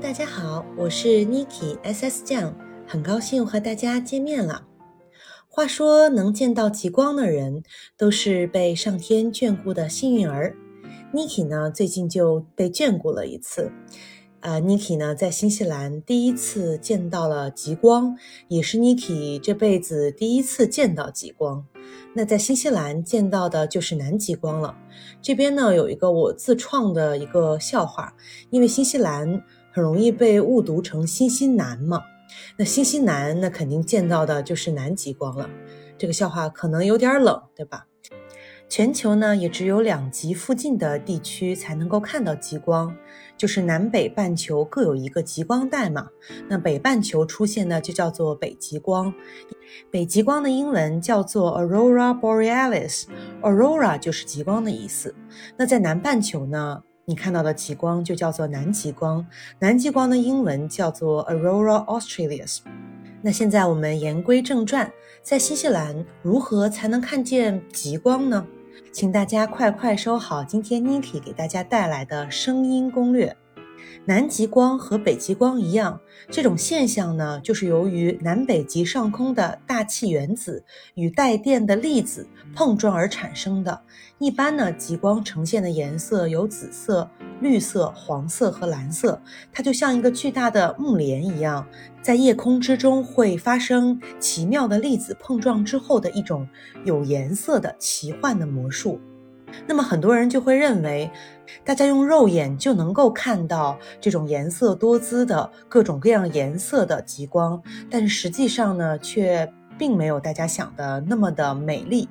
大家好，我是 Niki SS 酱，很高兴和大家见面了。话说，能见到极光的人都是被上天眷顾的幸运儿。Niki 呢，最近就被眷顾了一次。呃，Niki 呢，在新西兰第一次见到了极光，也是 Niki 这辈子第一次见到极光。那在新西兰见到的就是南极光了。这边呢，有一个我自创的一个笑话，因为新西兰很容易被误读成新西南嘛。那新西南那肯定见到的就是南极光了。这个笑话可能有点冷，对吧？全球呢也只有两极附近的地区才能够看到极光，就是南北半球各有一个极光带嘛。那北半球出现的就叫做北极光，北极光的英文叫做 Aurora Borealis，Aurora 就是极光的意思。那在南半球呢，你看到的极光就叫做南极光，南极光的英文叫做 Aurora Australis。那现在我们言归正传，在新西兰如何才能看见极光呢？请大家快快收好今天 Niki 给大家带来的声音攻略。南极光和北极光一样，这种现象呢，就是由于南北极上空的大气原子与带电的粒子碰撞而产生的。一般呢，极光呈现的颜色有紫色、绿色、黄色和蓝色，它就像一个巨大的木莲一样，在夜空之中会发生奇妙的粒子碰撞之后的一种有颜色的奇幻的魔术。那么很多人就会认为，大家用肉眼就能够看到这种颜色多姿的各种各样颜色的极光，但实际上呢，却并没有大家想的那么的美丽。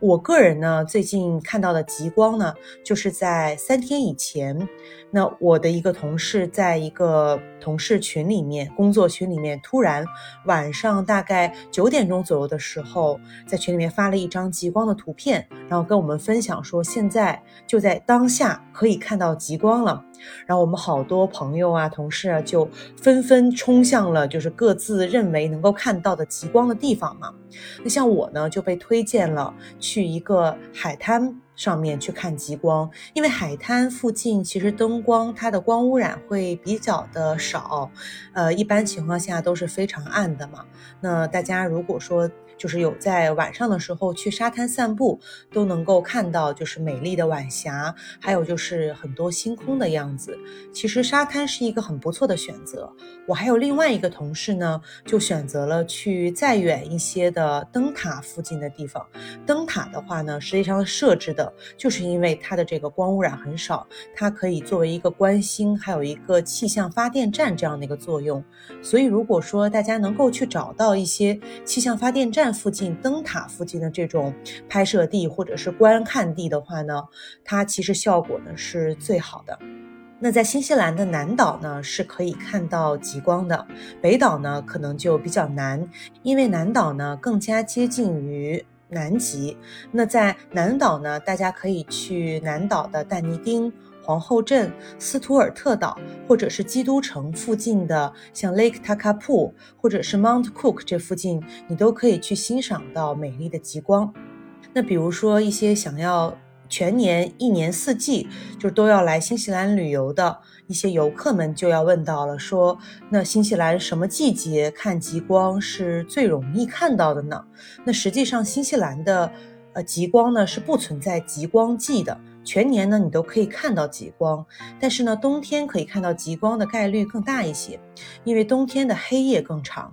我个人呢，最近看到的极光呢，就是在三天以前，那我的一个同事在一个同事群里面，工作群里面，突然晚上大概九点钟左右的时候，在群里面发了一张极光的图片，然后跟我们分享说，现在就在当下可以看到极光了。然后我们好多朋友啊、同事啊，就纷纷冲向了就是各自认为能够看到的极光的地方嘛。那像我呢，就被推荐了去一个海滩上面去看极光，因为海滩附近其实灯光它的光污染会比较的少，呃，一般情况下都是非常暗的嘛。那大家如果说，就是有在晚上的时候去沙滩散步，都能够看到就是美丽的晚霞，还有就是很多星空的样子。其实沙滩是一个很不错的选择。我还有另外一个同事呢，就选择了去再远一些的灯塔附近的地方。灯塔的话呢，实际上设置的就是因为它的这个光污染很少，它可以作为一个观星，还有一个气象发电站这样的一个作用。所以如果说大家能够去找到一些气象发电站，附近灯塔附近的这种拍摄地或者是观看地的话呢，它其实效果呢是最好的。那在新西兰的南岛呢是可以看到极光的，北岛呢可能就比较难，因为南岛呢更加接近于南极。那在南岛呢，大家可以去南岛的但尼丁。皇后镇、斯图尔特岛，或者是基督城附近的，像 Lake Takapu，或者是 Mount Cook 这附近，你都可以去欣赏到美丽的极光。那比如说一些想要全年一年四季就都要来新西兰旅游的一些游客们，就要问到了，说那新西兰什么季节看极光是最容易看到的呢？那实际上新西兰的呃极光呢是不存在极光季的。全年呢，你都可以看到极光，但是呢，冬天可以看到极光的概率更大一些，因为冬天的黑夜更长。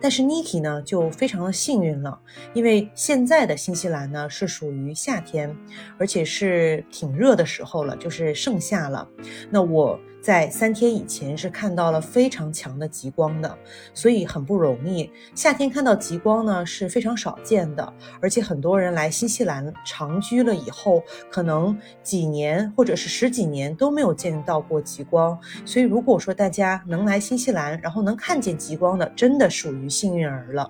但是 Niki 呢就非常的幸运了，因为现在的新西兰呢是属于夏天，而且是挺热的时候了，就是盛夏了。那我。在三天以前是看到了非常强的极光的，所以很不容易。夏天看到极光呢是非常少见的，而且很多人来新西兰长居了以后，可能几年或者是十几年都没有见到过极光。所以如果说大家能来新西兰，然后能看见极光的，真的属于幸运儿了。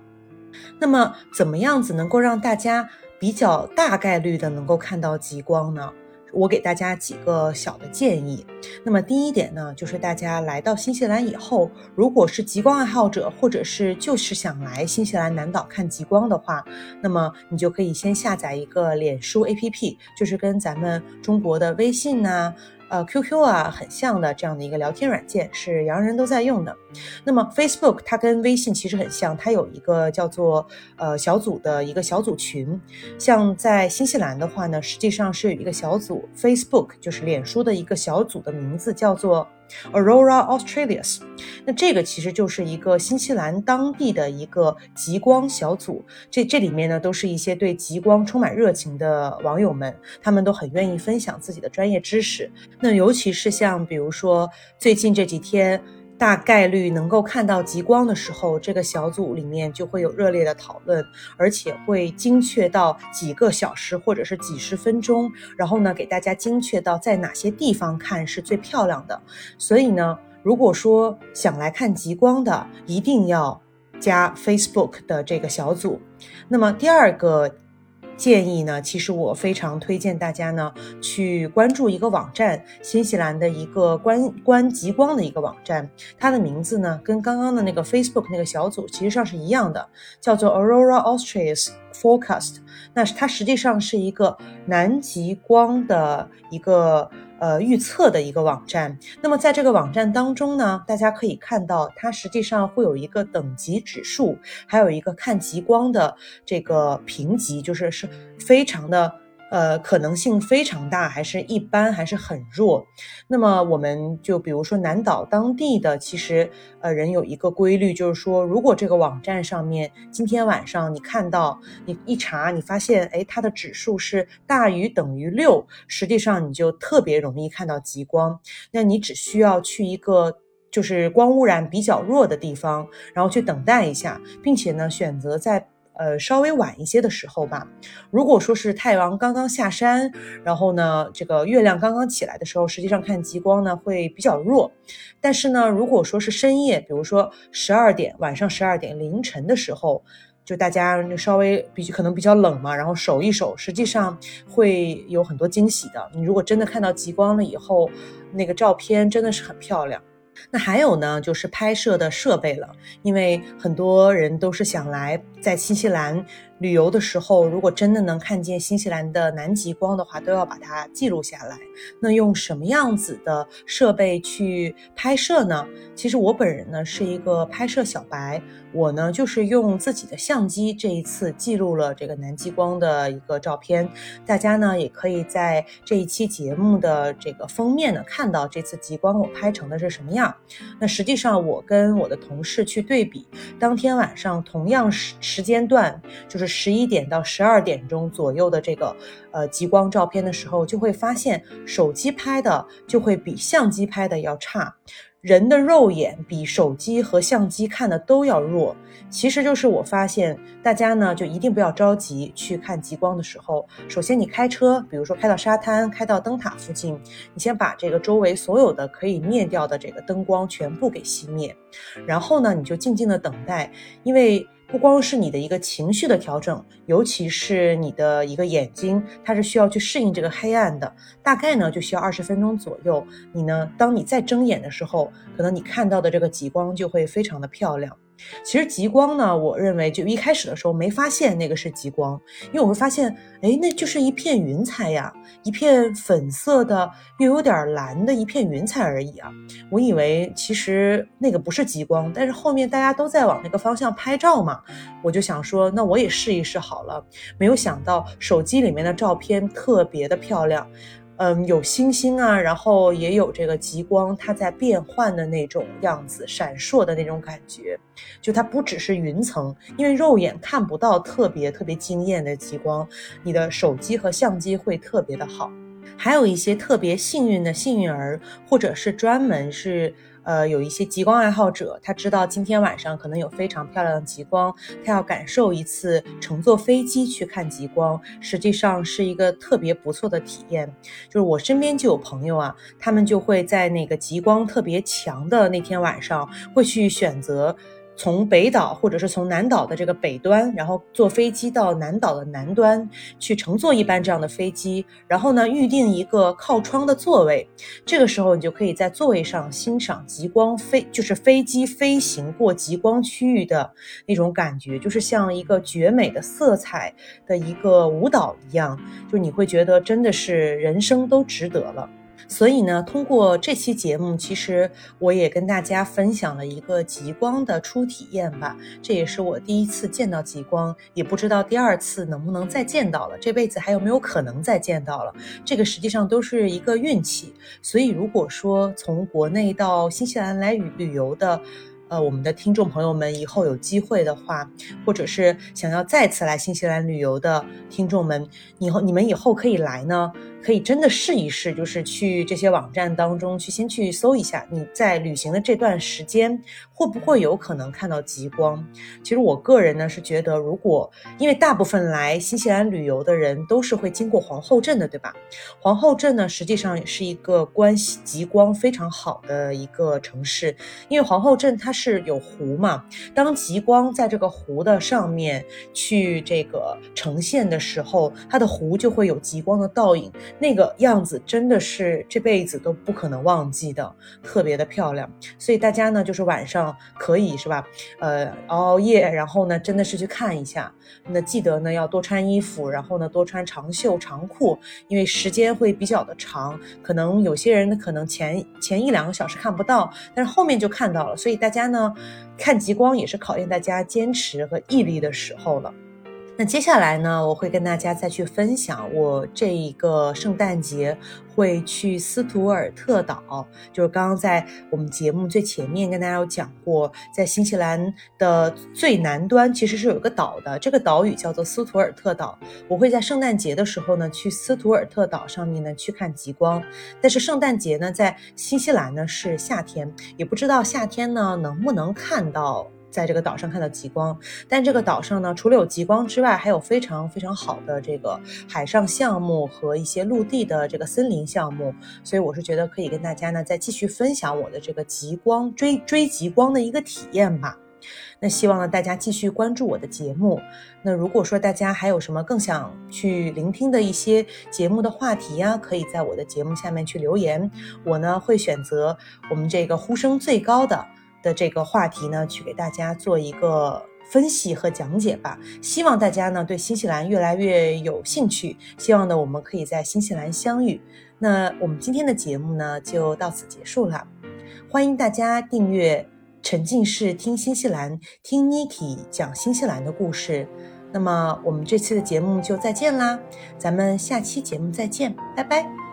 那么怎么样子能够让大家比较大概率的能够看到极光呢？我给大家几个小的建议。那么第一点呢，就是大家来到新西兰以后，如果是极光爱好者，或者是就是想来新西兰南岛看极光的话，那么你就可以先下载一个脸书 APP，就是跟咱们中国的微信呐。呃 QQ 啊很像的这样的一个聊天软件，是洋人都在用的。那么 Facebook 它跟微信其实很像，它有一个叫做呃小组的一个小组群。像在新西兰的话呢，实际上是有一个小组，Facebook 就是脸书的一个小组的名字叫做。Aurora Australis，那这个其实就是一个新西兰当地的一个极光小组。这这里面呢，都是一些对极光充满热情的网友们，他们都很愿意分享自己的专业知识。那尤其是像比如说最近这几天。大概率能够看到极光的时候，这个小组里面就会有热烈的讨论，而且会精确到几个小时或者是几十分钟，然后呢，给大家精确到在哪些地方看是最漂亮的。所以呢，如果说想来看极光的，一定要加 Facebook 的这个小组。那么第二个。建议呢，其实我非常推荐大家呢去关注一个网站，新西兰的一个观观极光的一个网站，它的名字呢跟刚刚的那个 Facebook 那个小组其实上是一样的，叫做 Aurora Australis Forecast。那是它实际上是一个南极光的一个。呃，预测的一个网站。那么在这个网站当中呢，大家可以看到，它实际上会有一个等级指数，还有一个看极光的这个评级，就是是非常的。呃，可能性非常大，还是一般，还是很弱。那么我们就比如说南岛当地的，其实呃人有一个规律，就是说，如果这个网站上面今天晚上你看到，你一查，你发现，哎，它的指数是大于等于六，实际上你就特别容易看到极光。那你只需要去一个就是光污染比较弱的地方，然后去等待一下，并且呢，选择在。呃，稍微晚一些的时候吧。如果说是太阳刚刚下山，然后呢，这个月亮刚刚起来的时候，实际上看极光呢会比较弱。但是呢，如果说是深夜，比如说十二点，晚上十二点凌晨的时候，就大家稍微比可能比较冷嘛，然后守一守，实际上会有很多惊喜的。你如果真的看到极光了以后，那个照片真的是很漂亮。那还有呢，就是拍摄的设备了，因为很多人都是想来在新西兰。旅游的时候，如果真的能看见新西兰的南极光的话，都要把它记录下来。那用什么样子的设备去拍摄呢？其实我本人呢是一个拍摄小白，我呢就是用自己的相机，这一次记录了这个南极光的一个照片。大家呢也可以在这一期节目的这个封面呢看到这次极光我拍成的是什么样。那实际上我跟我的同事去对比，当天晚上同样时时间段，就是。十一点到十二点钟左右的这个呃极光照片的时候，就会发现手机拍的就会比相机拍的要差，人的肉眼比手机和相机看的都要弱。其实就是我发现大家呢就一定不要着急去看极光的时候，首先你开车，比如说开到沙滩、开到灯塔附近，你先把这个周围所有的可以灭掉的这个灯光全部给熄灭，然后呢你就静静的等待，因为。不光是你的一个情绪的调整，尤其是你的一个眼睛，它是需要去适应这个黑暗的。大概呢，就需要二十分钟左右。你呢，当你再睁眼的时候，可能你看到的这个极光就会非常的漂亮。其实极光呢，我认为就一开始的时候没发现那个是极光，因为我会发现，哎，那就是一片云彩呀，一片粉色的又有点蓝的一片云彩而已啊。我以为其实那个不是极光，但是后面大家都在往那个方向拍照嘛，我就想说，那我也试一试好了。没有想到手机里面的照片特别的漂亮。嗯，有星星啊，然后也有这个极光，它在变换的那种样子，闪烁的那种感觉，就它不只是云层，因为肉眼看不到特别特别惊艳的极光，你的手机和相机会特别的好。还有一些特别幸运的幸运儿，或者是专门是。呃，有一些极光爱好者，他知道今天晚上可能有非常漂亮的极光，他要感受一次乘坐飞机去看极光，实际上是一个特别不错的体验。就是我身边就有朋友啊，他们就会在那个极光特别强的那天晚上，会去选择。从北岛或者是从南岛的这个北端，然后坐飞机到南岛的南端去乘坐一班这样的飞机，然后呢预定一个靠窗的座位，这个时候你就可以在座位上欣赏极光飞，就是飞机飞行过极光区域的那种感觉，就是像一个绝美的色彩的一个舞蹈一样，就你会觉得真的是人生都值得了。所以呢，通过这期节目，其实我也跟大家分享了一个极光的初体验吧。这也是我第一次见到极光，也不知道第二次能不能再见到了，这辈子还有没有可能再见到了。这个实际上都是一个运气。所以如果说从国内到新西兰来旅旅游的，呃，我们的听众朋友们以后有机会的话，或者是想要再次来新西兰旅游的听众们，以后你们以后可以来呢。可以真的试一试，就是去这些网站当中去先去搜一下，你在旅行的这段时间会不会有可能看到极光？其实我个人呢是觉得，如果因为大部分来新西兰旅游的人都是会经过皇后镇的，对吧？皇后镇呢实际上是一个关系极光非常好的一个城市，因为皇后镇它是有湖嘛，当极光在这个湖的上面去这个呈现的时候，它的湖就会有极光的倒影。那个样子真的是这辈子都不可能忘记的，特别的漂亮。所以大家呢，就是晚上可以是吧？呃，熬熬夜，然后呢，真的是去看一下。那记得呢，要多穿衣服，然后呢，多穿长袖长裤，因为时间会比较的长。可能有些人呢，可能前前一两个小时看不到，但是后面就看到了。所以大家呢，看极光也是考验大家坚持和毅力的时候了。那接下来呢，我会跟大家再去分享我这一个圣诞节会去斯图尔特岛，就是刚刚在我们节目最前面跟大家有讲过，在新西兰的最南端其实是有个岛的，这个岛屿叫做斯图尔特岛。我会在圣诞节的时候呢去斯图尔特岛上面呢去看极光，但是圣诞节呢在新西兰呢是夏天，也不知道夏天呢能不能看到。在这个岛上看到极光，但这个岛上呢，除了有极光之外，还有非常非常好的这个海上项目和一些陆地的这个森林项目，所以我是觉得可以跟大家呢再继续分享我的这个极光追追极光的一个体验吧。那希望呢大家继续关注我的节目。那如果说大家还有什么更想去聆听的一些节目的话题呀，可以在我的节目下面去留言，我呢会选择我们这个呼声最高的。的这个话题呢，去给大家做一个分析和讲解吧。希望大家呢对新西兰越来越有兴趣。希望呢我们可以在新西兰相遇。那我们今天的节目呢就到此结束了。欢迎大家订阅沉浸式听新西兰，听 Niki 讲新西兰的故事。那么我们这期的节目就再见啦，咱们下期节目再见，拜拜。